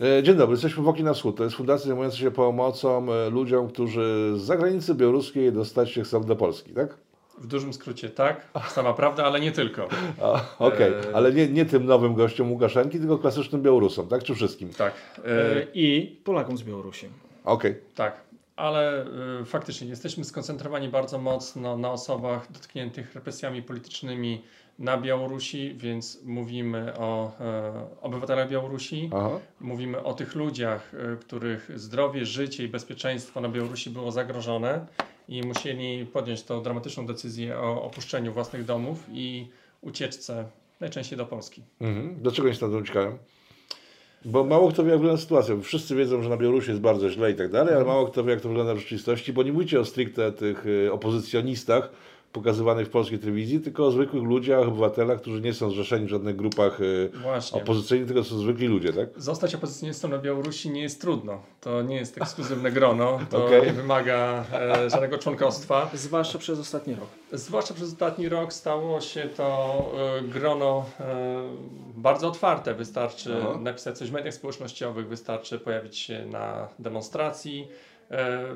E, Dzień dobry, jesteśmy w Oki na Wschód. To jest fundacja zajmująca się pomocą e, ludziom, którzy z zagranicy białoruskiej dostać się chcą do Polski, tak? W dużym skrócie tak, sama prawda, ale nie tylko. Okej, E, ale nie, nie tym nowym gościom Łukaszenki, tylko klasycznym Białorusom, tak? Czy wszystkim? Tak. E, I Polakom z Białorusi. Okej. Tak, ale y, faktycznie jesteśmy skoncentrowani bardzo mocno na osobach dotkniętych represjami politycznymi na Białorusi, więc mówimy o e, obywatelach Białorusi, Aha. mówimy o tych ludziach, y, których zdrowie, życie i bezpieczeństwo na Białorusi było zagrożone i musieli podjąć tą dramatyczną decyzję o opuszczeniu własnych domów i ucieczce najczęściej do Polski. Mhm. Dlaczego oni stąd uciekają? Bo mało kto wie, jak wygląda sytuacja. Wszyscy wiedzą, że na Białorusi jest bardzo źle i tak dalej, ale mało kto wie, jak to wygląda w rzeczywistości, bo nie mówicie o stricte tych y, opozycjonistach pokazywanych w polskiej telewizji, tylko o zwykłych ludziach, obywatelach, którzy nie są zrzeszeni w żadnych grupach y, Właśnie. opozycyjnych, tylko są zwykli ludzie, tak? Zostać opozycjonistą na Białorusi nie jest trudno. To nie jest ekskluzywne grono, to Okej. nie wymaga e, żadnego członkostwa. Zwłaszcza przez ostatni rok. Zwłaszcza przez ostatni rok stało się to e, grono e, bardzo otwarte. Wystarczy Aha. napisać coś w mediach społecznościowych, wystarczy pojawić się na demonstracji, e,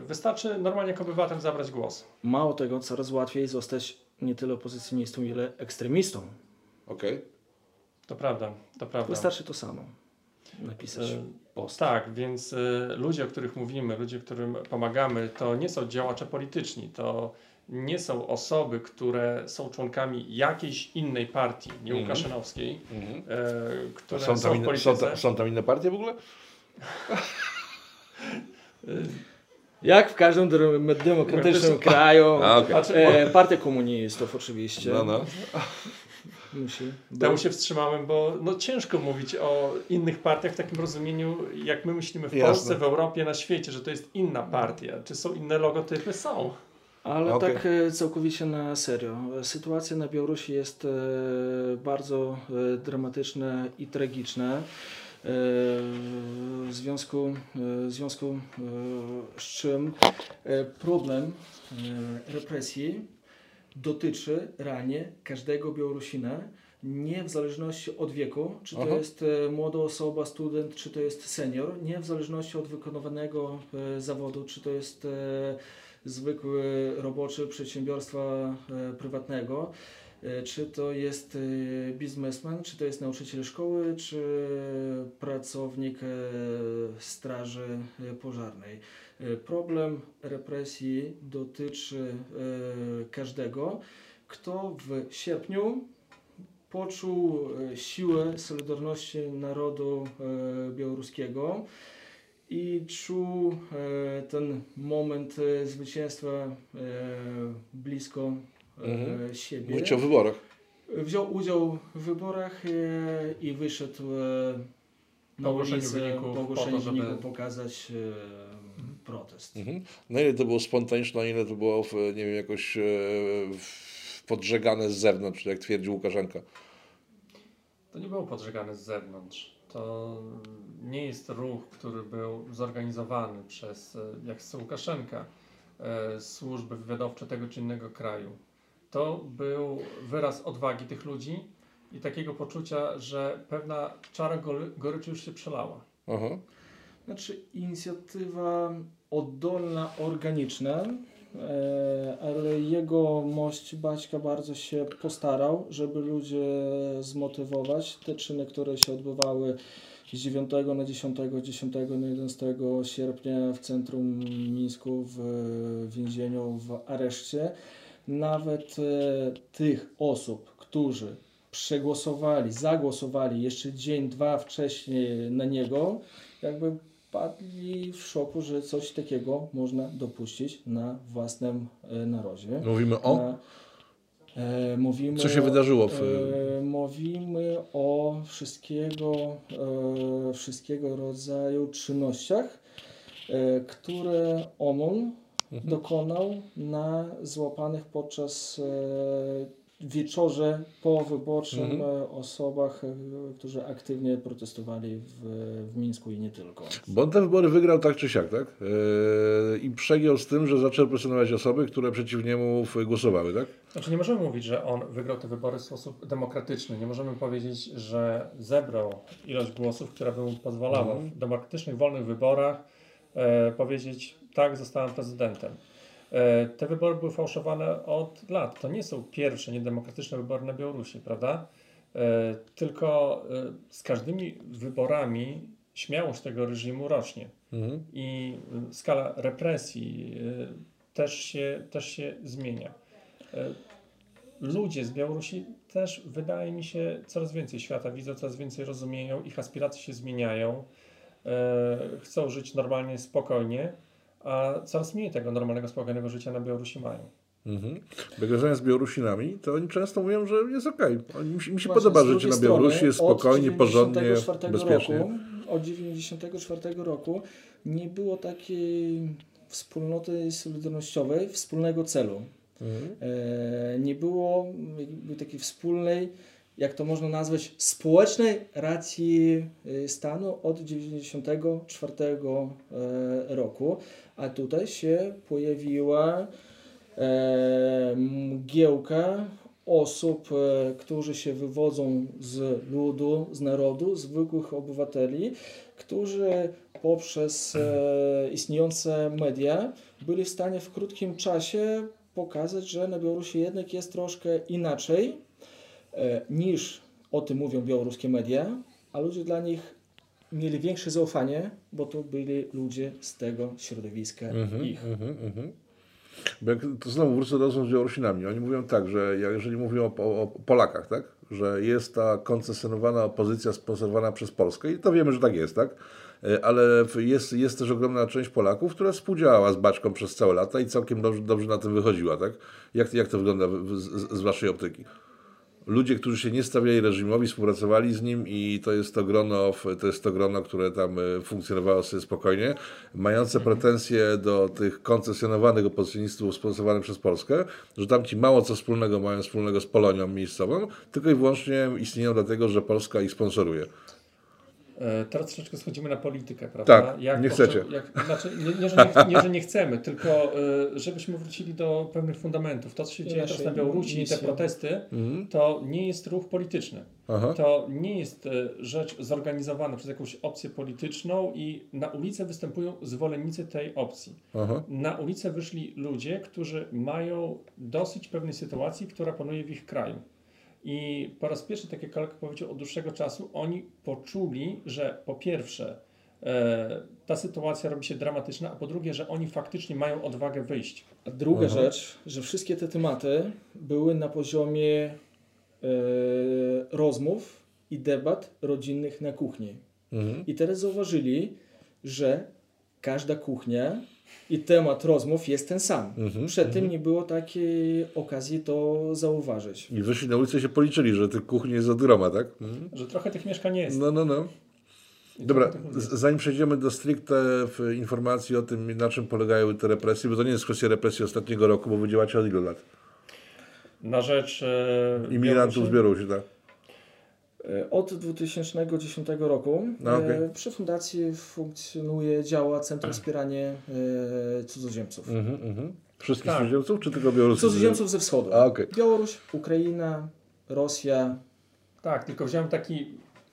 wystarczy normalnie jako obywatel zabrać głos. Mało tego, coraz łatwiej zostać nie tyle opozycjonistą, ile ekstremistą. Okej. To prawda, to prawda. Wystarczy to samo. Napisać E, post. Tak, więc y, ludzie, o których mówimy, ludzie, którym pomagamy, to nie są działacze polityczni, to nie są osoby, które są członkami jakiejś innej partii, nie Mhm. Łukaszynowskiej, e, A które Są są, tam, w inne, są, tam, są tam inne partie w ogóle? Jak w każdym demokratycznym kraju. A. Znaczy, E, partia komunistów oczywiście. No, no. Musi. Temu się wstrzymałem, bo no, ciężko mówić o innych partiach w takim rozumieniu, jak my myślimy w Jasne. Polsce, w Europie, na świecie, że to jest inna partia. Czy są inne logotypy? Są. Ale Okej. tak e, całkowicie na serio. Sytuacja na Białorusi jest e, bardzo e, dramatyczna i tragiczna. W związku, w związku e, z czym e, problem e, represji dotyczy realnie każdego Białorusina, nie w zależności od wieku, czy to Aha. jest młoda osoba, student, czy to jest senior, nie w zależności od wykonywanego zawodu, czy to jest zwykły roboczy przedsiębiorstwa prywatnego, czy to jest e, biznesmen, czy to jest nauczyciel szkoły, czy pracownik e, straży e, pożarnej. E, Problem represji dotyczy e, każdego, kto w sierpniu poczuł e, siłę Solidarności Narodu e, Białoruskiego i czuł e, ten moment e, zwycięstwa e, blisko e, Mhm. siebie. Mówicie o wyborach. Wziął udział w wyborach e, i wyszedł e, na ulicę po ogłoszeniu żeby- pokazać e, protest. Mhm. Na ile to było spontaniczne, na ile to było, w, nie wiem, jakoś e, w- podżegane z zewnątrz, jak twierdził Łukaszenka? To nie było podżegane z zewnątrz. To nie jest ruch, który był zorganizowany przez, e, jak chce Łukaszenka, e, służby wywiadowcze tego czy innego kraju. To był wyraz odwagi tych ludzi i takiego poczucia, że pewna czara gory- goryczy już się przelała. Aha. Znaczy inicjatywa oddolna, organiczna, e, ale jego mość Baćka bardzo się postarał, żeby ludzie zmotywować. Te czyny, które się odbywały z 9 na 10, 10 na 11 sierpnia w centrum Mińsku w więzieniu w areszcie, nawet e, tych osób, którzy przegłosowali, zagłosowali jeszcze dzień, dwa wcześniej na niego, jakby padli w szoku, że coś takiego można dopuścić na własnym e, narodzie. Mówimy o? Na, e, mówimy Co się wydarzyło w... E, mówimy o wszystkiego, e, wszystkiego rodzaju czynnościach, e, które OMON Mhm. dokonał na złapanych podczas e, wieczorze powyborczym Mhm. e, osobach, e, którzy aktywnie protestowali w, w Mińsku i nie tylko. Bo on te wybory wygrał tak czy siak, tak? Yy, I przegiął z tym, że zaczął presjonować osoby, które przeciw niemu głosowały, tak? Znaczy nie możemy mówić, że on wygrał te wybory w sposób demokratyczny. Nie możemy powiedzieć, że zebrał ilość głosów, która by mu pozwalała w demokratycznych, wolnych wyborach e, powiedzieć tak, zostałem prezydentem. E, te wybory były fałszowane od lat. To nie są pierwsze niedemokratyczne wybory na Białorusi, prawda? E, tylko e, z każdymi wyborami śmiałość tego reżimu rośnie Mhm. i skala represji też się, też się zmienia. Ludzie z Białorusi też, wydaje mi się, coraz więcej świata widzą, coraz więcej rozumieją, ich aspiracje się zmieniają, chcą żyć normalnie, spokojnie, a coraz mniej tego normalnego, spokojnego życia na Białorusi mają. Mhm. Bo z Białorusinami, to oni często mówią, że jest okej. Oni Mi się, mi się Właśnie podoba życie na Białorusi, strony, jest spokojnie, porządnie, 94 bezpiecznie. Roku, od 1994 roku nie było takiej wspólnoty solidarnościowej, wspólnego celu. Mhm. E, nie było takiej wspólnej, jak to można nazwać, społecznej racji e, stanu od 1994 e, roku, a tutaj się pojawiła e, mgiełka osób, e, którzy się wywodzą z ludu, z narodu, zwykłych obywateli, którzy poprzez istniejące media byli w stanie w krótkim czasie pokazać, że na Białorusi jednak jest troszkę inaczej niż o tym mówią białoruskie media, a ludzie dla nich mieli większe zaufanie, bo to byli ludzie z tego środowiska Mhm, ich. mhm, mhm. Bo jak, to znowu wrócę do rozmów z Białorusinami. Oni mówią tak, że jeżeli mówią o, o, o Polakach, tak? że jest ta koncesjonowana opozycja sponsorowana przez Polskę i to wiemy, że tak jest, tak? E, Ale jest, jest też ogromna część Polaków, która współdziałała z Baczką przez całe lata i całkiem dobrze, dobrze na tym wychodziła, tak? Jak, jak to wygląda z, z waszej optyki? Ludzie, którzy się nie stawiali reżimowi, współpracowali z nim i to jest to grono, to jest to grono które tam e, funkcjonowało sobie spokojnie, mające pretensje do tych koncesjonowanych opozycjonistów sponsorowanych przez Polskę, że tam ci mało co wspólnego mają wspólnego z Polonią miejscową, tylko i wyłącznie istnieją dlatego, że Polska ich sponsoruje. E, Teraz troszeczkę schodzimy na politykę, prawda? Tak, nie potrze- chcecie. Jak, znaczy, nie, nie, że nie, nie, że nie chcemy, tylko e, żebyśmy wrócili do pewnych fundamentów. To, co się dzieje teraz na Białorusi i te protesty, Mhm. to nie jest ruch polityczny. Aha. To nie jest e, rzecz zorganizowana przez jakąś opcję polityczną i na ulicę występują zwolennicy tej opcji. Aha. Na ulicę wyszli ludzie, którzy mają dosyć pewnej sytuacji, która panuje w ich kraju. I po raz pierwszy, tak jak kolega powiedział, od dłuższego czasu oni poczuli, że po pierwsze e, ta sytuacja robi się dramatyczna, a po drugie, że oni faktycznie mają odwagę wyjść. A druga Aha. rzecz, że wszystkie te tematy były na poziomie e, rozmów i debat rodzinnych na kuchni. Mhm. I teraz zauważyli, że każda kuchnia i temat rozmów jest ten sam. Mhm. Przedtem nie było takiej okazji to zauważyć. I wyszli na ulicę się policzyli, że tych kuchni jest od groma, tak? Mhm. Że trochę tych mieszkań jest. No, no, no. I Dobra, zanim przejdziemy do stricte w informacji o tym, na czym polegają te represje, bo to nie jest kwestia represji ostatniego roku, bo wy działacie od ilu lat? Na rzecz e, Imigrantów z Białorusi? Białorusi, tak? E, Od 2010 roku No, e, przy fundacji funkcjonuje, działa Centrum Wspierania e, Cudzoziemców. Mhm, mhm. Wszystkich Tak. cudzoziemców, czy tylko Białorusów? Cudzoziemców ze wschodu. A, okej. Białoruś, Ukraina, Rosja. Tak, tylko wziąłem taki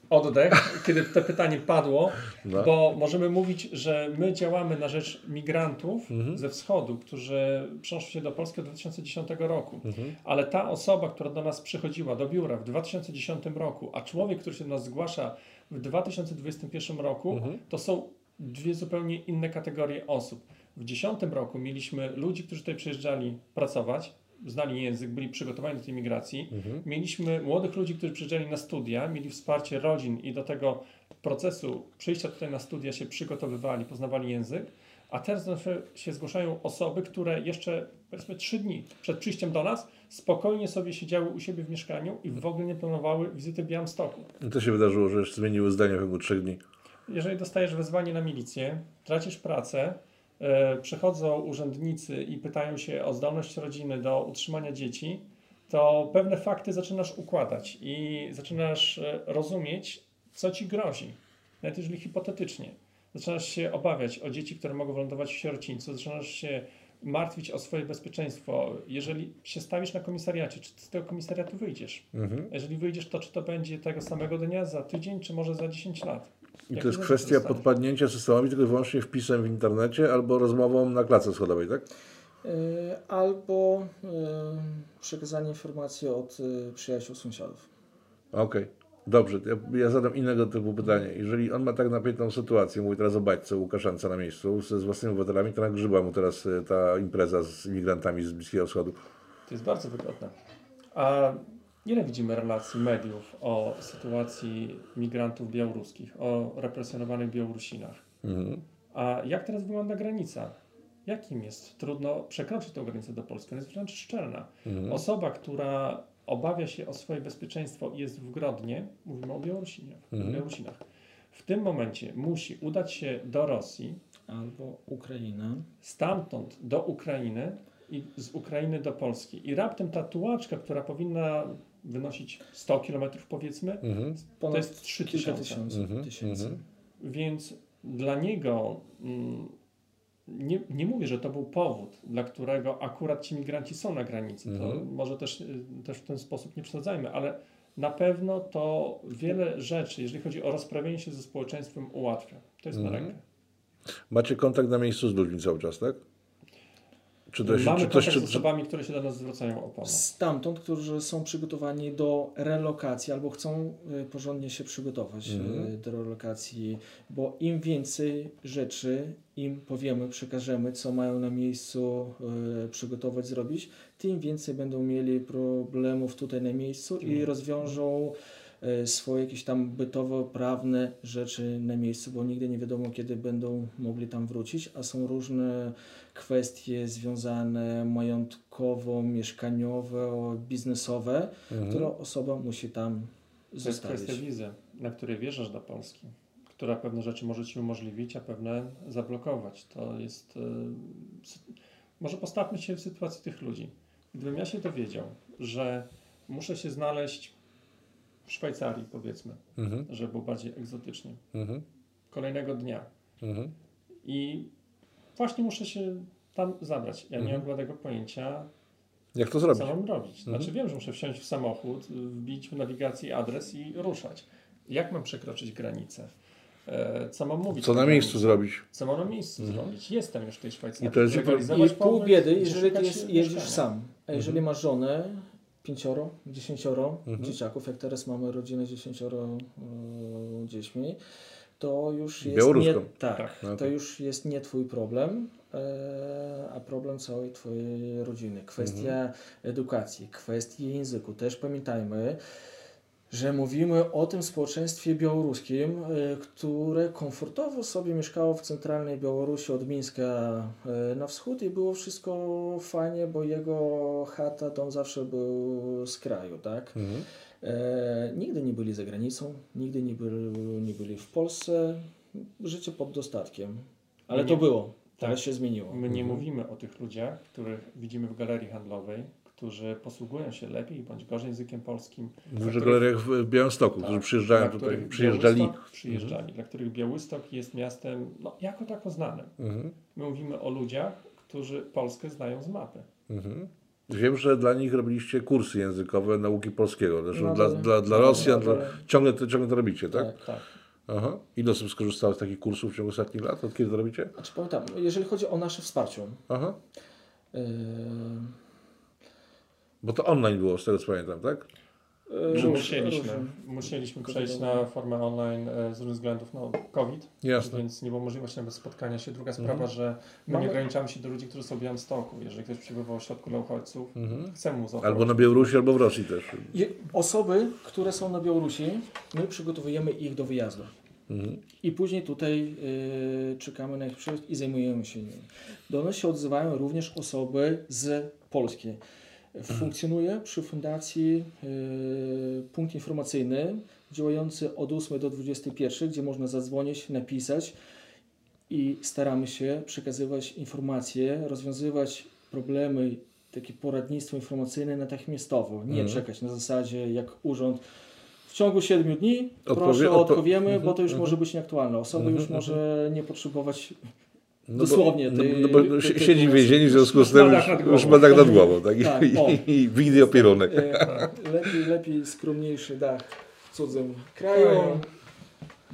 oddech, kiedy to pytanie padło, No. bo możemy mówić, że my działamy na rzecz migrantów Mhm. ze wschodu, którzy przeszli się do Polski od 2010 roku. Mhm. Ale ta osoba, która do nas przychodziła do biura w 2010 roku, a człowiek, który się do nas zgłasza w 2021 roku, Mhm. to są dwie zupełnie inne kategorie osób. W 2010 roku mieliśmy ludzi, którzy tutaj przyjeżdżali pracować, znali język, byli przygotowani do tej migracji. Mhm. Mieliśmy młodych ludzi, którzy przyjeżdżali na studia, mieli wsparcie rodzin i do tego procesu przyjścia tutaj na studia się przygotowywali, poznawali język. A teraz się zgłaszają osoby, które jeszcze powiedzmy trzy dni przed przyjściem do nas spokojnie sobie siedziały u siebie w mieszkaniu i w ogóle nie planowały wizyty w Białymstoku. I to się wydarzyło, że już zmieniły zdanie w ciągu trzech dni. Jeżeli dostajesz wezwanie na milicję, tracisz pracę, przychodzą urzędnicy i pytają się o zdolność rodziny do utrzymania dzieci, to pewne fakty zaczynasz układać i zaczynasz e, rozumieć, co ci grozi, nawet jeżeli hipotetycznie. Zaczynasz się obawiać o dzieci, które mogą wylądować w sierocińcu, zaczynasz się martwić o swoje bezpieczeństwo. Jeżeli się stawisz na komisariacie, czy z tego komisariatu wyjdziesz? Mhm. Jeżeli wyjdziesz, to czy to będzie tego samego dnia, za tydzień, czy może za 10 lat? I to jest kwestia zostanie? podpadnięcia systemowi tylko i wyłącznie wpisem w internecie albo rozmową na klatce schodowej, tak? E, Albo e, przekazanie informacji od e, przyjaciół, sąsiadów. Okej, dobrze. Ja, ja zadam innego typu pytanie. Jeżeli on ma tak napiętą sytuację, mówię teraz o baćce Łukaszance na miejscu, ze, z własnymi obywatelami, to nagrzyba mu teraz ta impreza z imigrantami z Bliskiego Wschodu. To jest bardzo wygodne. A ile widzimy relacji mediów o sytuacji migrantów białoruskich, o represjonowanych Białorusinach? Mhm. A jak teraz wygląda granica? Jakim jest? Trudno przekroczyć tę granicę do Polski. Ona jest wręcz szczelna. Mhm. Osoba, która obawia się o swoje bezpieczeństwo i jest w Grodnie, mówimy o Białorusinach, Mhm. Białorusinach. W tym momencie musi udać się do Rosji, Albo Ukraina. stamtąd do Ukrainy i z Ukrainy do Polski. I raptem ta tułaczka, która powinna wynosić 100 km powiedzmy, Mhm. To jest kilka 3000. tysięcy. Mhm, tysięcy. mhm. Więc dla niego mm, nie, nie mówię, że to był powód, dla którego akurat ci migranci są na granicy. To Mhm. może też, y, też w ten sposób nie przesadzajmy, ale na pewno to wiele rzeczy, jeżeli chodzi o rozprawienie się ze społeczeństwem, ułatwia. To jest Mhm. na rękę. Macie kontakt na miejscu z ludźmi cały czas, tak? Czy to się, Mamy czy to, kontakt czy, z osobami, które się do nas zwracają o pomoc. Stamtąd, którzy są przygotowani do relokacji albo chcą e, porządnie się przygotować e, Mhm. do relokacji, bo im więcej rzeczy im powiemy, przekażemy, co mają na miejscu e, przygotować, zrobić, tym więcej będą mieli problemów tutaj na miejscu i Mhm. rozwiążą e, swoje jakieś tam bytowo-prawne rzeczy na miejscu, bo nigdy nie wiadomo, kiedy będą mogli tam wrócić, a są różne kwestie związane majątkowo, mieszkaniowe, biznesowe, mhm. które osoba musi tam To jest kwestia zostawić. wizy, na której wjeżdżasz do Polski, która pewne rzeczy może Ci umożliwić, a pewne zablokować. To jest. y, sy- Może postawmy się w sytuacji tych ludzi. Gdybym ja się dowiedział, że muszę się znaleźć w Szwajcarii, powiedzmy, Mhm. żeby było bardziej egzotycznie, Mhm. kolejnego dnia Mhm. i właśnie muszę się tam zabrać. Ja nie Mhm. mam bladego pojęcia, Jak to zrobić? co mam robić? Znaczy Mhm. wiem, że muszę wsiąść w samochód, wbić w nawigacji adres i ruszać. Jak mam przekroczyć granicę? E, Co mam mówić? Co na granicy? miejscu zrobić? Co mam na miejscu Mhm. zrobić? Jestem już w tej Szwajcarii. I to jest- I pół biedy, jeżeli jest, jeździsz sam. A jeżeli Mhm. masz żonę, pięcioro, dziesięcioro Mhm. dzieciaków, jak teraz mamy rodzinę z dziesięcioro e, dziećmi, to już jest Białoruską. nie, tak, Tak. to już jest nie twój problem, e, a problem całej twojej rodziny. Kwestia Mhm. edukacji, kwestie języku. Też pamiętajmy, że mówimy o tym społeczeństwie białoruskim, e, które komfortowo sobie mieszkało w centralnej Białorusi od Mińska e, na wschód i było wszystko fajnie, bo jego chata, dom zawsze był z kraju, tak? Mhm. E, nigdy nie byli za granicą, nigdy nie, byli, nie byli w Polsce. Życie pod dostatkiem. Ale Nie- to było. Teraz tak. się zmieniło. My nie Mhm. mówimy o tych ludziach, których widzimy w galerii handlowej, którzy posługują się lepiej bądź gorzej językiem polskim. Których- galeriach w Białymstoku, Tak, którzy przyjeżdżają tutaj, przyjeżdżali. Białystok Przyjeżdżali, dla których Białystok jest miastem no, jako tako znanym. Mhm. My mówimy o ludziach, którzy Polskę znają z mapy. Mhm. Wiem, że dla nich robiliście kursy językowe nauki polskiego. Zresztą Nadal- dla, dla, dla nadal- Rosjan, dla, ciągle, to, ciągle to robicie, tak? Tak. Tak. Aha. Ile osób skorzystało z takich kursów w ciągu ostatnich lat? Od kiedy to robicie? Znaczy, pamiętam, jeżeli chodzi o nasze wsparcie, Aha. e, Bo to online było, z tego co pamiętam, tak? E, róż- musieliśmy, musieliśmy przejść na formę online e, z różnych względów, no COVID, Jasne. więc nie było możliwości nawet spotkania się. Druga Mhm. sprawa, że my Mamy- nie ograniczamy się do ludzi, którzy są w Białymstoku. Jeżeli ktoś przebywał w środku dla uchodźców, Mhm. chcemy mu zaoferować. Albo na Białorusi, albo w Rosji też. Je- Osoby, które są na Białorusi, my przygotowujemy ich do wyjazdu. Mhm. I później tutaj y, czekamy na ich przyjazd i zajmujemy się nimi. Do nas się odzywają również osoby z Polski. Funkcjonuje przy fundacji y, punkt informacyjny działający od 8 do 21, gdzie można zadzwonić, napisać i staramy się przekazywać informacje, rozwiązywać problemy takie poradnictwo informacyjne natychmiastowo, nie Mhm. czekać na zasadzie jak urząd. W ciągu 7 dni Odpowie- proszę odpo- odpowiemy, Mhm, bo to już mhm. może być nieaktualne. Osoba Mhm, już może nie potrzebować No Dosłownie, Bo, no, ty- no bo ty- ty- siedzi w więzieniu, w związku z tym dach już, nad już głową. ma tak nad głową. Tak? Tak, I, o. i, i wideo pierunek. e, lepiej, lepiej skromniejszy dach w cudzym kraju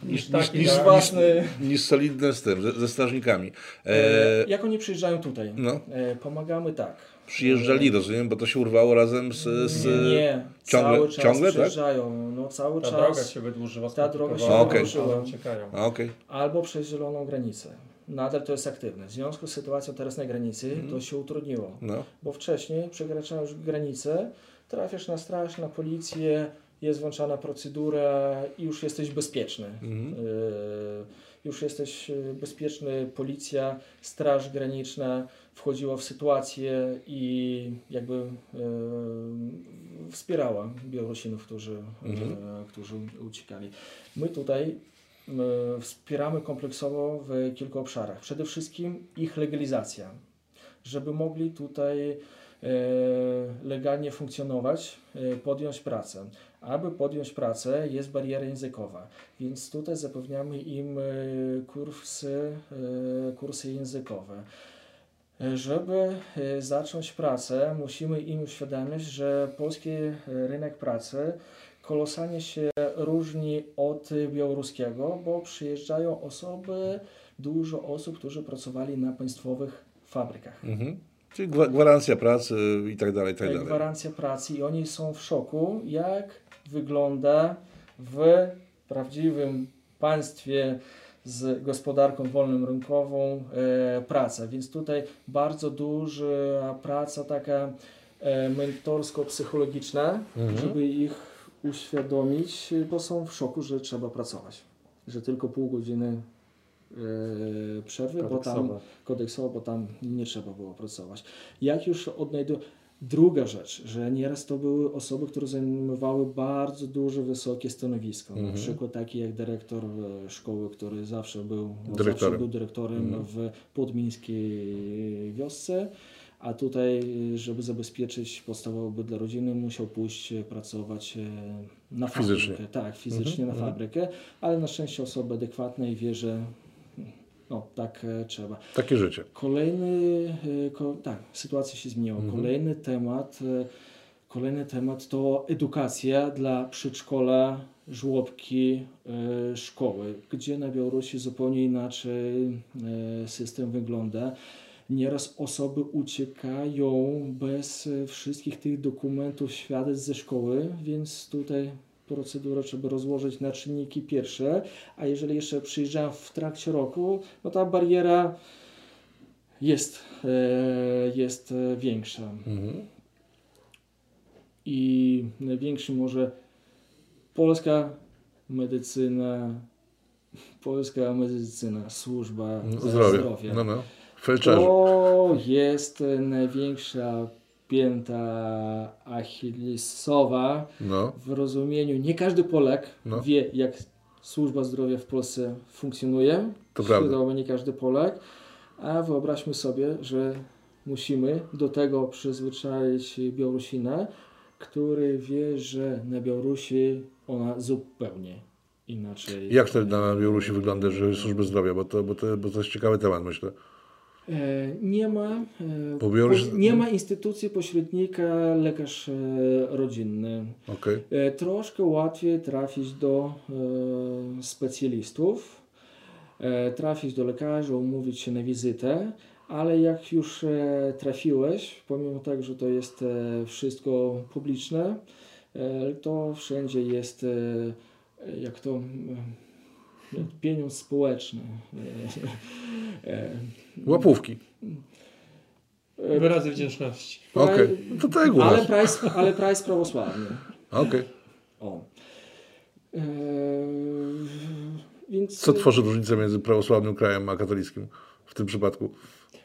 Niż niż- taki niż- niż dach. własny. Niż solidne z tym, ze, ze strażnikami. E, E, jak oni przyjeżdżają tutaj? no, E, pomagamy tak. przyjeżdżali, rozumiem, bo to się urwało razem z... z Nie, nie. ciągle- cały czas ciągle, tak? przyjeżdżają. No cały Ta czas. droga się wydłużyła. Ta droga się wydłużyła. uciekają. Okej. Albo przez zieloną granicę. Nadal to jest aktywne. W związku z sytuacją teraz na granicy to się utrudniło. No. Bo wcześniej przekraczając granicę, trafiasz na straż, na policję, jest włączana procedura i już jesteś bezpieczny. Mhm. E, już jesteś e, bezpieczny, policja, straż graniczna wchodziła w sytuację i jakby e, wspierała Białorusinów, którzy, e, którzy uciekali. My tutaj wspieramy kompleksowo w kilku obszarach. Przede wszystkim ich legalizacja, żeby mogli tutaj e, legalnie funkcjonować, e, podjąć pracę. Aby podjąć pracę jest bariera językowa, więc tutaj zapewniamy im e, kursy, kursy językowe. Żeby zacząć pracę, musimy im uświadomić, że polski rynek pracy kolosalnie się różni od białoruskiego, bo przyjeżdżają osoby, dużo osób, którzy pracowali na państwowych fabrykach. Mhm. Czyli gwa- gwarancja pracy i tak dalej, i tak E, dalej. Gwarancja pracy i oni są w szoku, jak wygląda w prawdziwym państwie z gospodarką wolną rynkową e, praca. Więc tutaj bardzo duża praca taka e, mentorsko-psychologiczna, Mhm. żeby ich uświadomić, bo są w szoku, że trzeba pracować. Że tylko pół godziny e, przerwy, bo tam kodeksowo, bo tam nie trzeba było pracować. Jak już odnajduję. Druga rzecz, że nieraz to były osoby, które zajmowały bardzo duże, wysokie stanowisko. Mhm. Na przykład taki jak dyrektor e, szkoły, który zawsze był Dyrektorem. Zawsze był dyrektorem Mhm. w podmińskiej wiosce, a tutaj, żeby zabezpieczyć podstawowe dla rodziny, musiał pójść e, pracować e, na fabrykę. Fizycznie. Tak, fizycznie Mhm, na mhm. fabrykę, ale na szczęście osoba adekwatna i wie, że no, tak e, trzeba. Takie życie. Kolejny, ko, tak, sytuacja się zmieniła. Mhm. Kolejny temat, kolejny temat to edukacja dla przedszkola, żłobki, szkoły, gdzie na Białorusi zupełnie inaczej system wygląda. Nieraz osoby uciekają bez e, wszystkich tych dokumentów, świadectw ze szkoły, więc tutaj procedurę trzeba rozłożyć na czynniki pierwsze, a jeżeli jeszcze przyjeżdżają w trakcie roku, no ta bariera jest, e, jest e, większa. Mhm. I największy może polska medycyna, polska medycyna, służba zdrowia. Zdrowie. No, no. Felczerzy. To jest największa pięta achillesowa No. w rozumieniu. Nie każdy Polak No. wie, jak służba zdrowia w Polsce funkcjonuje. To prawda. Nie każdy Polak. A wyobraźmy sobie, że musimy do tego przyzwyczaić Białorusina, który wie, że na Białorusi ona zupełnie inaczej. Jak to na Białorusi wygląda, że służby zdrowia? Bo to, bo, to, bo to jest ciekawy temat, myślę. E, Nie ma, e, nie ma instytucji pośrednika lekarz e, rodzinny. E, Troszkę łatwiej trafić do specjalistów, trafić do lekarza, umówić się na wizytę, ale jak już trafiłeś, pomimo tego, że to jest wszystko publiczne, to wszędzie jest jak to pieniądz społeczny. E, e, Łapówki. e, Wyrazy wdzięczności. Okej. No To tak ale, price, ale price prawosławny. Okej. O. Eee, więc Co tworzy różnicę między prawosławnym krajem a katolickim w tym przypadku?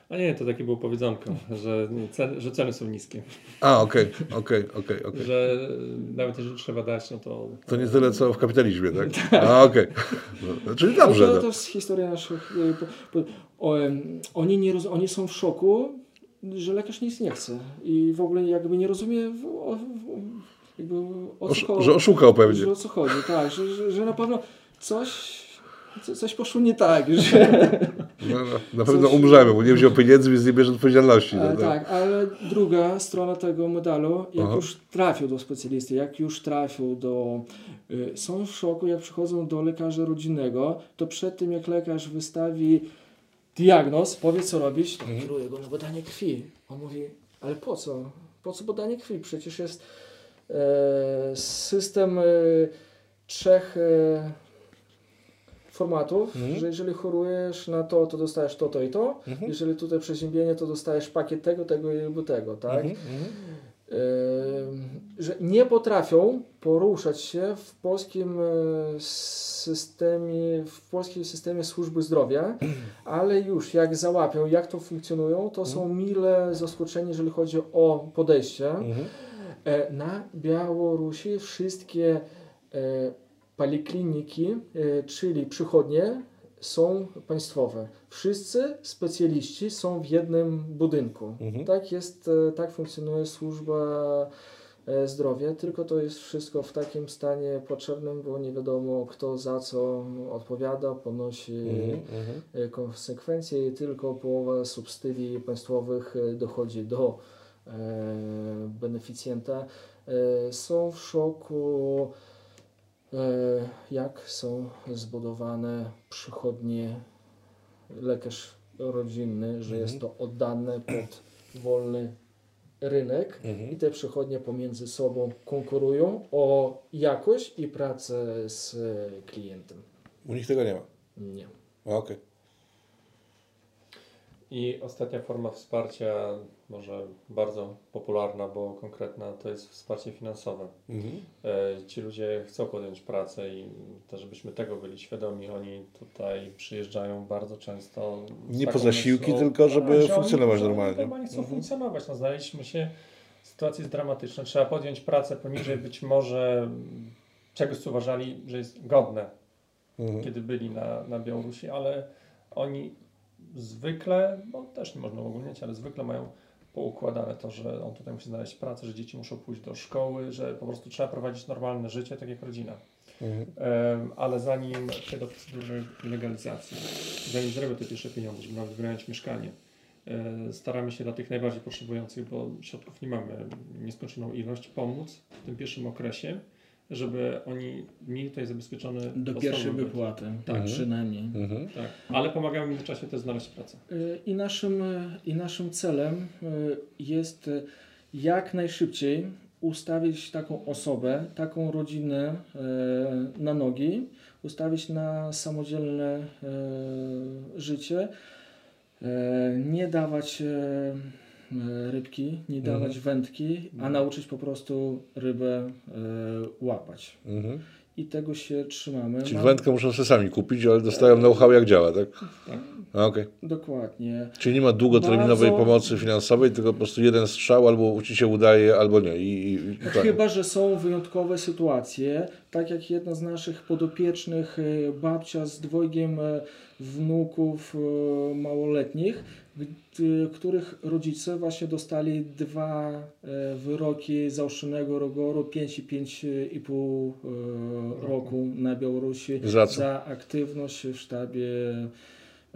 A nie, to takie było powiedzonko, że, cen, że ceny są niskie. A, okej, okej, okej, okej. Że nawet jeżeli trzeba dać, no to... To nie tyle co w kapitalizmie, tak? A, okej. No, czyli dobrze. to, No. to jest historia naszych. y, Po, po, o, oni, nie roz, oni są w szoku, że lekarz nic nie chce i w ogóle jakby nie rozumie w, o, w, jakby o co chodzi. że oszukał pewnie. Że o co chodzi, tak, że, że, że na pewno coś, co- coś poszło nie tak, że, No, no, na pewno Coś- umrzemy, bo nie wziął pieniędzy, więc nie bierze odpowiedzialności. e, No, no. tak, ale druga strona tego medalu, jak Aha. już trafił do specjalisty, jak już trafił do, y, są w szoku, jak przychodzą do lekarza rodzinnego, to przed tym jak lekarz wystawi diagnoz, powie co robić, to Mhm. kieruje go na badanie krwi. On mówi, ale po co? Po co badanie krwi? Przecież jest e, system e, trzech e, formatów, Mhm. że jeżeli chorujesz na to, to dostajesz to, to i to. Mhm. Jeżeli tutaj przeziębienie, to dostajesz pakiet tego, tego i tego, tak? Mhm, że nie potrafią poruszać się w polskim e, systemie, w polskim systemie służby zdrowia, ale już jak załapią, jak to funkcjonują, to są mile zaskoczeni, jeżeli chodzi o podejście. E, Na Białorusi wszystkie e, polikliniki, e, czyli przychodnie, są państwowe. Wszyscy specjaliści są w jednym budynku. Mhm. Tak jest, e, tak funkcjonuje służba e, zdrowia, tylko to jest wszystko w takim stanie potrzebnym, bo nie wiadomo kto za co odpowiada, ponosi Mhm, mhm. konsekwencje i tylko połowa subsydii państwowych dochodzi do beneficjenta. Są w szoku, jak są zbudowane przychodnie lekarz rodzinny, że jest to oddane pod wolny rynek Mhm. i te przychodnie pomiędzy sobą konkurują o jakość i pracę z e, klientem. U nich tego nie ma. Nie. Okej. I ostatnia forma wsparcia, może bardzo popularna, bo konkretna, to jest wsparcie finansowe. Mhm. E, Ci ludzie chcą podjąć pracę i też żebyśmy tego byli świadomi, oni tutaj przyjeżdżają bardzo często. Nie po zasiłki, myślą- tylko żeby Tak, że funkcjonować oni normalnie. Normalnie chcą Mhm. funkcjonować. No, znaleźliśmy się, sytuacja jest dramatyczna. Trzeba podjąć pracę poniżej być może czegoś, co uważali, że jest godne, Mhm. kiedy byli na, na Białorusi, ale oni zwykle, bo też nie można ogólniać, ale zwykle mają poukładane to, że on tutaj musi znaleźć pracę, że dzieci muszą pójść do szkoły, że po prostu trzeba prowadzić normalne życie, tak jak rodzina. Mhm. Em, ale zanim przejdę do procedury legalizacji, zanim zrobię te pierwsze pieniądze, żeby nawet wynająć mieszkanie, e, staramy się dla tych najbardziej potrzebujących, bo środków nie mamy nieskończoną ilość, pomóc w tym pierwszym okresie, żeby oni mieli tutaj zabezpieczone Do pierwszej wypłaty, Tak. przynajmniej. Mhm. Tak, ale pomagamy im w czasie też znaleźć pracę. Y, I naszym, y, I naszym celem y, jest jak najszybciej ustawić taką osobę, taką rodzinę na nogi, ustawić na samodzielne życie, nie dawać rybki, nie Mhm. dawać wędki, a nauczyć po prostu rybę y, łapać. Mhm. I tego się trzymamy. Czyli Mam- wędkę muszą sobie sami kupić, ale dostają know-how jak działa, tak? Tak. Okej. Dokładnie. Czyli nie ma długoterminowej Bardzo- pomocy finansowej, tylko po prostu jeden strzał, albo ci się udaje, albo nie. I, i, tak. Chyba, że są wyjątkowe sytuacje, tak jak jedna z naszych podopiecznych, e, babcia z dwojgiem e, wnuków e, małoletnich, których rodzice właśnie dostali dwa e, wyroki zaostrzonego rygoru 5 i 5,5 e, roku na Białorusi Za za aktywność w sztabie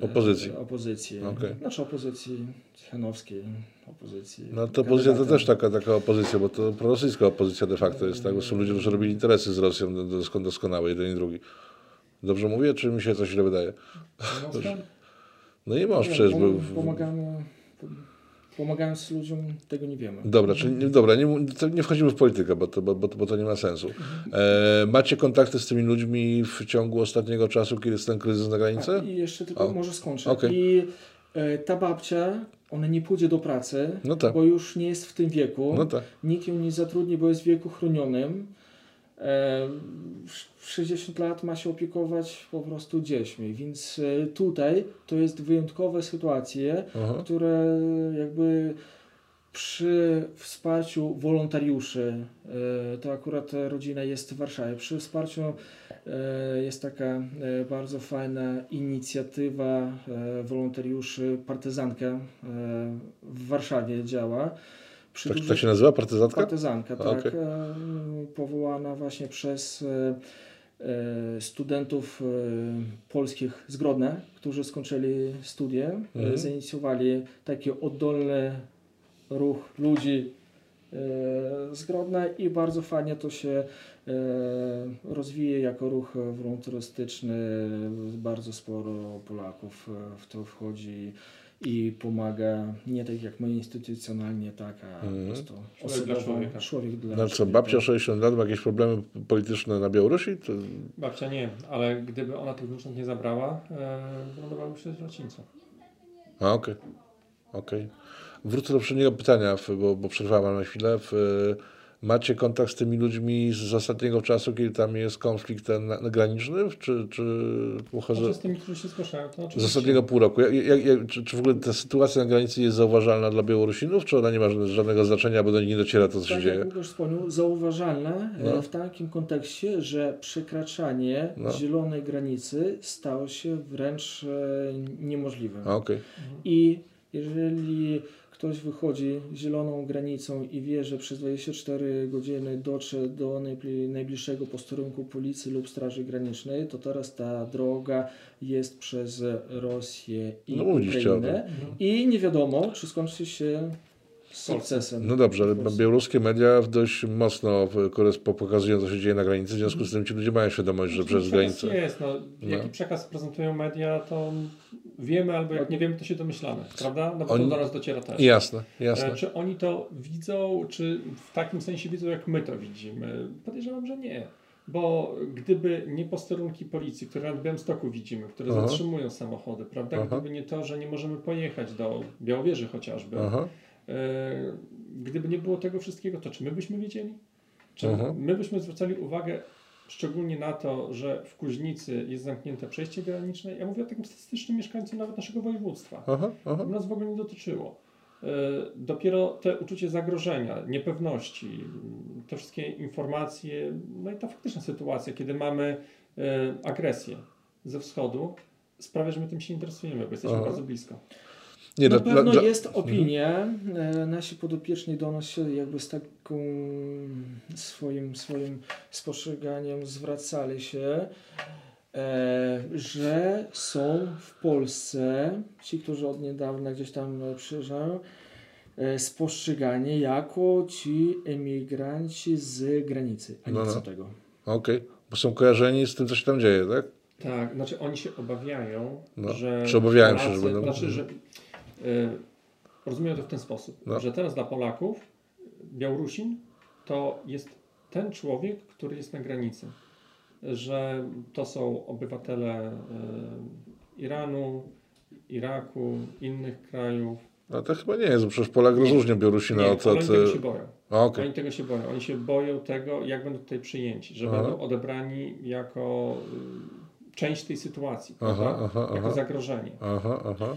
Opozycji. opozycji. Okej. Znaczy opozycji ciechanowskiej, opozycji. No to opozycja to też taka, taka opozycja, bo to prorosyjska opozycja de facto jest, tak? Bo są ludzie, którzy robili interesy z Rosją dosko- doskonałe, jeden i drugi. Dobrze mówię, czy mi się coś źle wydaje? No nie masz Nie, przecież, bo... pom- Pomagamy, pomagając ludziom, tego nie wiemy. Dobra, czyli nie, dobra, nie, nie wchodzimy w politykę, bo to, bo, bo, to nie ma sensu. E, macie kontakty z tymi ludźmi w ciągu ostatniego czasu, kiedy jest ten kryzys na granicy? A, I jeszcze tylko O. może skończę. Okej. I e, ta babcia, ona nie pójdzie do pracy, No tak. bo już nie jest w tym wieku. No tak. Nikt ją nie zatrudni, bo jest w wieku chronionym. E, w 60 lat ma się opiekować po prostu dziećmi, więc e, tutaj to jest wyjątkowe sytuacje, Aha. które jakby przy wsparciu wolontariuszy, e, to akurat rodzina jest w Warszawie, przy wsparciu e, jest taka e, bardzo fajna inicjatywa e, wolontariuszy Partyzanka e, w Warszawie działa. Przy Tak, dużych- tak się nazywa partyzantka? Partyzanka, tak. Okej. e, Powołana właśnie przez e, e, studentów polskich z Grodna, którzy skończyli studia, Mhm. zainicjowali taki oddolny ruch ludzi z Grodna i bardzo fajnie to się rozwija jako ruch wolontarystyczny. Bardzo sporo Polaków w to wchodzi i pomaga nie tak jak my instytucjonalnie, tak, a Mhm. po prostu Człowiek dla człowieka. Człowiek dla No co, babcia 60 lat ma jakieś problemy polityczne na Białorusi? To... Babcia nie, ale gdyby ona tych wnucząt nie zabrała, e, wylądowałyby się w sierocińcu. A, okej. Okej. Wrócę do poprzedniego pytania, bo, bo przerwałem na chwilę. W, macie kontakt z tymi ludźmi z ostatniego czasu, kiedy tam jest konflikt ten graniczny? Czy, czy pochodzę... Znaczy z tymi, którzy się zgłaszają, to Z ostatniego pół roku. Jak, jak, jak, czy, czy w ogóle ta sytuacja na granicy jest zauważalna dla Białorusinów, czy ona nie ma żadne- żadnego znaczenia, bo do nich nie dociera to, co się Tak dzieje? jak Łukasz wspomniał, zauważalne e, No. w takim kontekście, że przekraczanie No. zielonej granicy stało się wręcz e, niemożliwe. A. I jeżeli ktoś wychodzi zieloną granicą i wie, że przez 24 godziny dotrze do najbli- najbliższego posterunku policji lub straży granicznej, to teraz ta droga jest przez Rosję i No, Ukrainę i nie wiadomo, czy skończy się sukcesem. No dobrze, ale białoruskie media dość mocno pokazują, co się dzieje na granicy, w związku z tym ci ludzie mają świadomość, że przez Przekaz granicę... jest, no, jaki No. przekaz prezentują media, to wiemy, albo jak nie wiemy, to się domyślamy, prawda? No bo Oni- to do nas dociera też. Jasne, jasne. E, Czy oni to widzą, czy w takim sensie widzą, jak my to widzimy? Podejrzewam, że nie. Bo gdyby nie posterunki policji, które na Białymstoku widzimy, które Aha. zatrzymują samochody, prawda? Aha. Gdyby nie to, że nie możemy pojechać do Białowieży chociażby, Aha. e, gdyby nie było tego wszystkiego, to czy my byśmy wiedzieli? Czy my byśmy zwracali uwagę szczególnie na to, że w Kuźnicy jest zamknięte przejście graniczne? Ja mówię o takim statystycznym mieszkańcu nawet naszego województwa. Aha, aha. Nas w ogóle nie dotyczyło. E, Dopiero te uczucie zagrożenia, niepewności, te wszystkie informacje, no i ta faktyczna sytuacja, kiedy mamy e, agresję ze wschodu, sprawia, że my tym się interesujemy, bo jesteśmy Aha. bardzo blisko. Nie, Na dla- pewno dla- jest opinia. E, Nasi podopieczni do nas się jakby z taką swoim, swoim spostrzeganiem zwracali się, e, że są w Polsce ci, którzy od niedawna gdzieś tam przyjeżdżają, e, spostrzegani jako ci emigranci z granicy, a nie No, no. chcą tego. Okej, bo są kojarzeni z tym, co się tam dzieje, tak? Tak, znaczy oni się obawiają, No, że. czy obawiają się, że będą- Znaczy, że. Y, rozumiem to w ten sposób, No. że teraz dla Polaków Białorusin to jest ten człowiek, który jest na granicy. Że to są obywatele y, Iranu, Iraku, innych krajów. No to chyba nie jest, bo przecież Polak rozróżnia Białorusina od... oni tego się boją. a, okej. Oni tego się boją. Oni się boją tego, jak będą tutaj przyjęci, że Aha. będą odebrani jako y, część tej sytuacji, Aha, aha, jako zagrożenie. Aha, aha.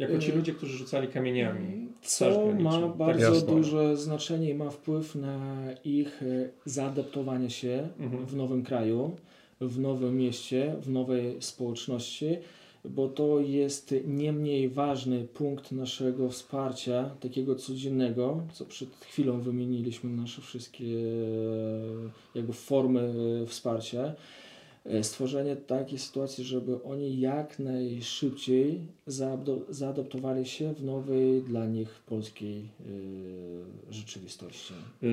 Jako ci Y, ludzie, którzy rzucali kamieniami. Co graniczną. ma Tak bardzo Jasne. duże znaczenie i ma wpływ na ich e, zaadaptowanie się Mhm. w nowym kraju, w nowym mieście, w nowej społeczności, bo to jest nie mniej ważny punkt naszego wsparcia, takiego codziennego, co przed chwilą wymieniliśmy nasze wszystkie e, jakby formy e, wsparcia. E, Stworzenie takiej sytuacji, żeby oni jak najszybciej zaado- zaadaptowali się w nowej dla nich polskiej e, rzeczywistości. Y,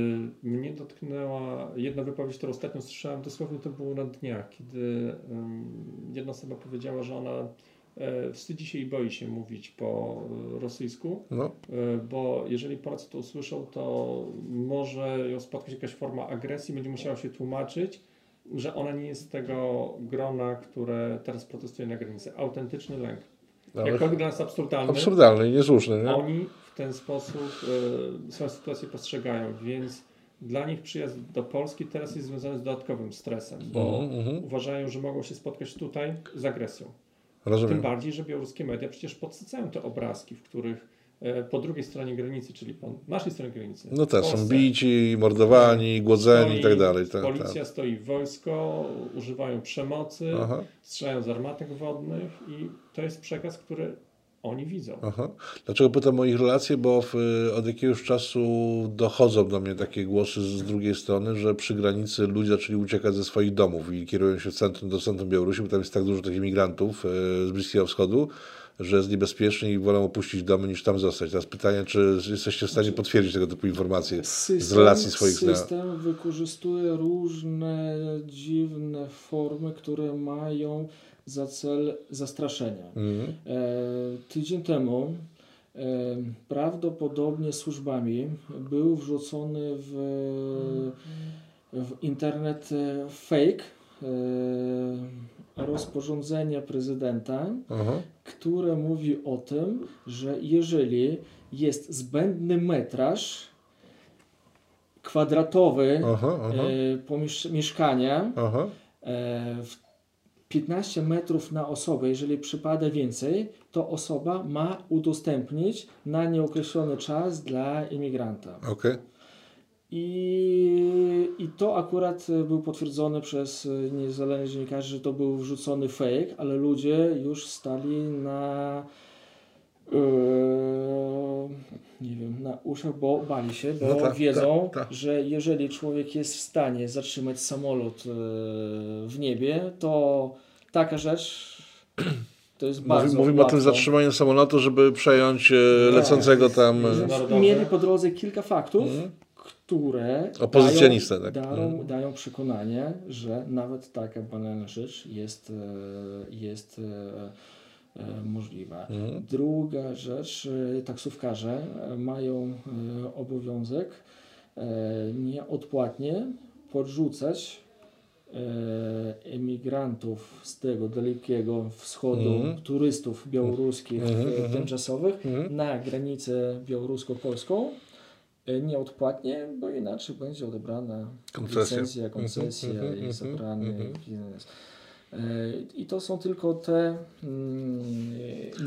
Mnie dotknęła jedna wypowiedź, którą ostatnio słyszałem, dosłownie to było na dniach, kiedy jedna osoba powiedziała, że ona e, wstydzi się i boi się mówić po e, rosyjsku, No, e, bo jeżeli Polacy to usłyszą, to może ją spotkać jakaś forma agresji, będzie musiała się tłumaczyć, że ona nie jest z tego grona, które teraz protestuje na granicy. Autentyczny lęk. ale Jakkolwiek dla nas absurdalny. absurdalny i niesłuszny, nie? Oni w ten sposób e, swoją sytuację postrzegają, więc dla nich przyjazd do Polski teraz jest związany z dodatkowym stresem, bo Mhm, mhm. uważają, że mogą się spotkać tutaj z agresją. Tym Rozumiem. bardziej, że białoruskie media przecież podsycają te obrazki, w których po drugiej stronie granicy, czyli po naszej stronie granicy. No też, są bici, mordowani, głodzeni i tak dalej. Tak, Policja, tak. stoi wojsko, używają przemocy, Aha, strzelają z armatek wodnych i to jest przekaz, który oni widzą. aha. Dlaczego pytam o ich relacje? Bo w, od jakiegoś czasu dochodzą do mnie takie głosy z drugiej strony, że przy granicy ludzie zaczęli uciekać ze swoich domów i kierują się w centrum, do centrum Białorusi, bo tam jest tak dużo takich migrantów e, z Bliskiego Wschodu, że jest niebezpiecznie i wolą opuścić domy niż tam zostać. Teraz pytanie, czy jesteście w stanie potwierdzić tego typu informacje z relacji swoich na... System wykorzystuje różne dziwne formy, które mają za cel zastraszenia. Mhm. E, tydzień temu e, prawdopodobnie służbami był wrzucony w, w internet e, fake e, rozporządzenie prezydenta, Aha, które mówi o tym, że jeżeli jest zbędny metraż kwadratowy aha, aha, e, mieszkania, aha. e, w 15 metrów na osobę, jeżeli przypada więcej, to osoba ma udostępnić na nieokreślony czas dla imigranta. Okej. I, I to akurat e, był potwierdzony przez e, niezależnych dziennikarzy, że to był wrzucony fake, ale ludzie już stali na e, nie wiem, na uszach, bo bali się, bo No tak, wiedzą, tak, tak. że jeżeli człowiek jest w stanie zatrzymać samolot e, w niebie, to taka rzecz to jest Mówi, bardzo mówimy o tym łatwo. zatrzymaniu samolotu, żeby przejąć Tak. lecącego tam... Mieli po drodze kilka faktów, Mhm. Które dają, tak. dają, Mhm. dają przekonanie, że nawet taka banalna rzecz jest, e, jest e, e, możliwa. Mhm. Druga rzecz, taksówkarze mają obowiązek nieodpłatnie podrzucać emigrantów z tego dalekiego wschodu, Mhm. turystów białoruskich mhm. tymczasowych Mhm. na granicę białorusko-polską nieodpłatnie, bo inaczej będzie odebrana Koncesja. licencja, koncesja Mhm, mhm, i zabrany mhm. biznes. E, I to są tylko te mm,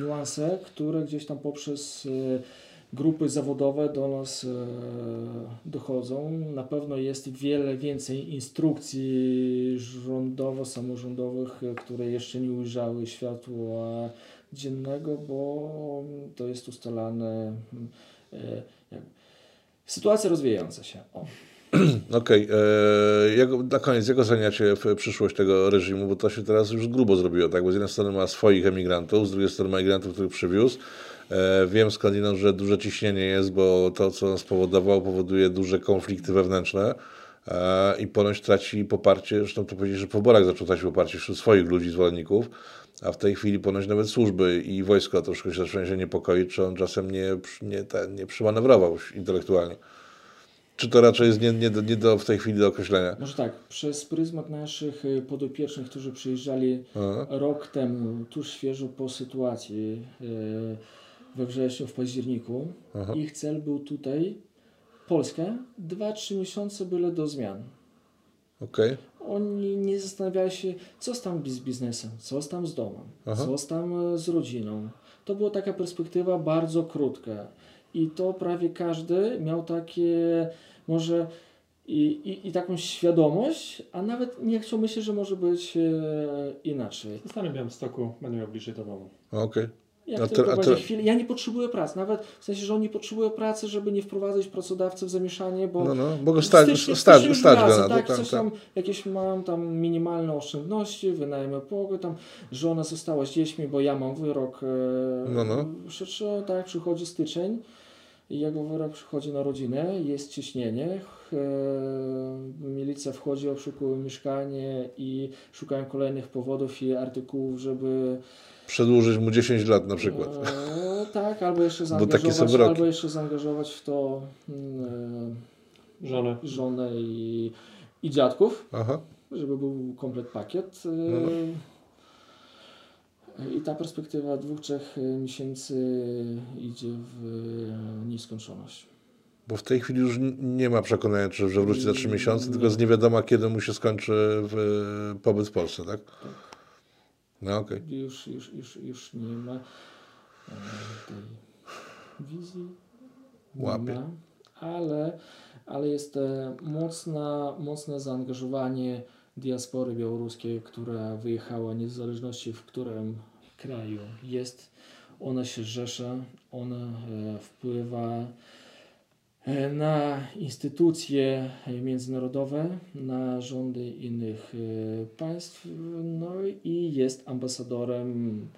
niuanse, które gdzieś tam poprzez e, grupy zawodowe do nas e, dochodzą. Na pewno jest wiele więcej instrukcji rządowo-samorządowych, e, które jeszcze nie ujrzały światła dziennego, bo to jest ustalane. e, jak- Sytuacja rozwijająca się. Okej, e, jak na koniec, jak oceniacie przyszłość tego reżimu, bo to się teraz już grubo zrobiło, tak? Bo z jednej strony ma swoich emigrantów, z drugiej strony ma emigrantów, których przywiózł. E, wiem skądinąd, że duże ciśnienie jest, bo to, co on spowodował, powoduje duże konflikty wewnętrzne e, i ponoć traci poparcie, zresztą to powiedzieć, że po wyborach zaczął tracić poparcie wśród swoich ludzi, zwolenników, a w tej chwili ponoć nawet służby i wojsko troszkę się zaczynają się niepokoić, czy on czasem nie, nie, ten, nie przymanewrował intelektualnie. Czy to raczej jest nie, nie, do, nie do, w tej chwili do określenia? Może tak, przez pryzmat naszych y, podopiecznych, którzy przyjeżdżali Aha. rok temu, tuż świeżo po sytuacji y, we wrześniu, w październiku, Aha. ich cel był tutaj, Polska, 2-3 miesiące byle do zmian. Okej. Oni nie zastanawiali się, co tam z biznesem, co tam z domem, Aha. co tam e, z rodziną. To była taka perspektywa bardzo krótka. I to prawie każdy miał takie, może i, i, i taką świadomość, a nawet nie chciał myśleć, że może być e, inaczej. Zostanę w Białymstoku, będę miał bliżej do domu. Okej. Jak A tylko to- a to- chwilę, ja nie potrzebuję pracy, nawet w sensie, że on nie potrzebuje pracy, żeby nie wprowadzać pracodawcy w zamieszanie, bo No, no, bo go stać, Styczeń- stać, styczeń stać go pracy, na to. tak, coś tak. tam, jakieś mam tam minimalne oszczędności, wynajmę pokój, tam żona została z dziećmi, bo ja mam wyrok e, No, no. śledczy, tak, przychodzi styczeń i jego wyrok przychodzi na rodzinę, jest ciśnienie, milicja wchodzi, oszukuje mieszkanie i szukają kolejnych powodów i artykułów, żeby Przedłużyć mu 10 lat na przykład. e, tak, albo jeszcze zaangażować, albo jeszcze zaangażować w to mm, Żonę. e, żonę i, i dziadków Aha. żeby był komplet pakiet. No, Yy, I ta perspektywa dwóch, trzech miesięcy idzie w nieskończoność. Bo w tej chwili już nie ma przekonania, czy, że wróci za 3 Mm, miesiące, tylko nie. jest nie wiadomo, kiedy mu się skończy w, pobyt w Polsce, tak? No okej. Już, już, już, już nie ma e, tej wizji Łapie. ma, ale, ale jest e, mocna, mocne zaangażowanie diaspory białoruskiej, która wyjechała niezależności w którym kraju jest. Ona się rzesza, ona e, wpływa e, na instytucje międzynarodowe, na rządy innych e, państw, no i jest ambasadorem,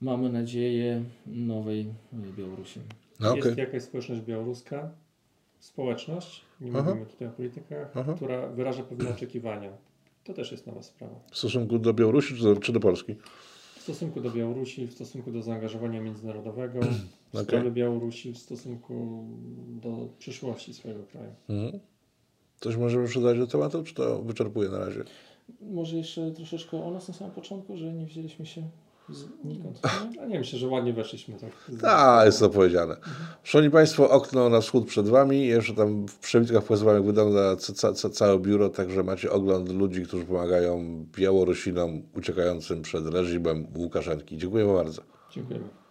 mamy nadzieję, nowej e, Białorusi. No, okej. Jest jakaś społeczność białoruska, społeczność, nie Aha. mówimy tutaj o politykach, Aha. która wyraża pewne oczekiwania. To też jest nowa sprawa. W stosunku do Białorusi czy do, czy do Polski? W stosunku do Białorusi, w stosunku do zaangażowania międzynarodowego, w Okej. sprawie Białorusi, w stosunku do przyszłości swojego kraju. Mhm. Coś możemy przydać do tematu, czy to wyczerpuje na razie? Może jeszcze troszeczkę o nas na samym początku, że nie wzięliśmy się znikąd. nie? A nie, myślę, że ładnie weszliśmy tak. Tak, jest to powiedziane. Szanowni Państwo, okno na wschód przed Wami. Jeszcze tam w przebitkach pokazywałem, jak wygląda ca, ca, całe biuro, także macie ogląd ludzi, którzy pomagają Białorusinom uciekającym przed reżimem Łukaszenki. Dziękuję bardzo. Dziękujemy.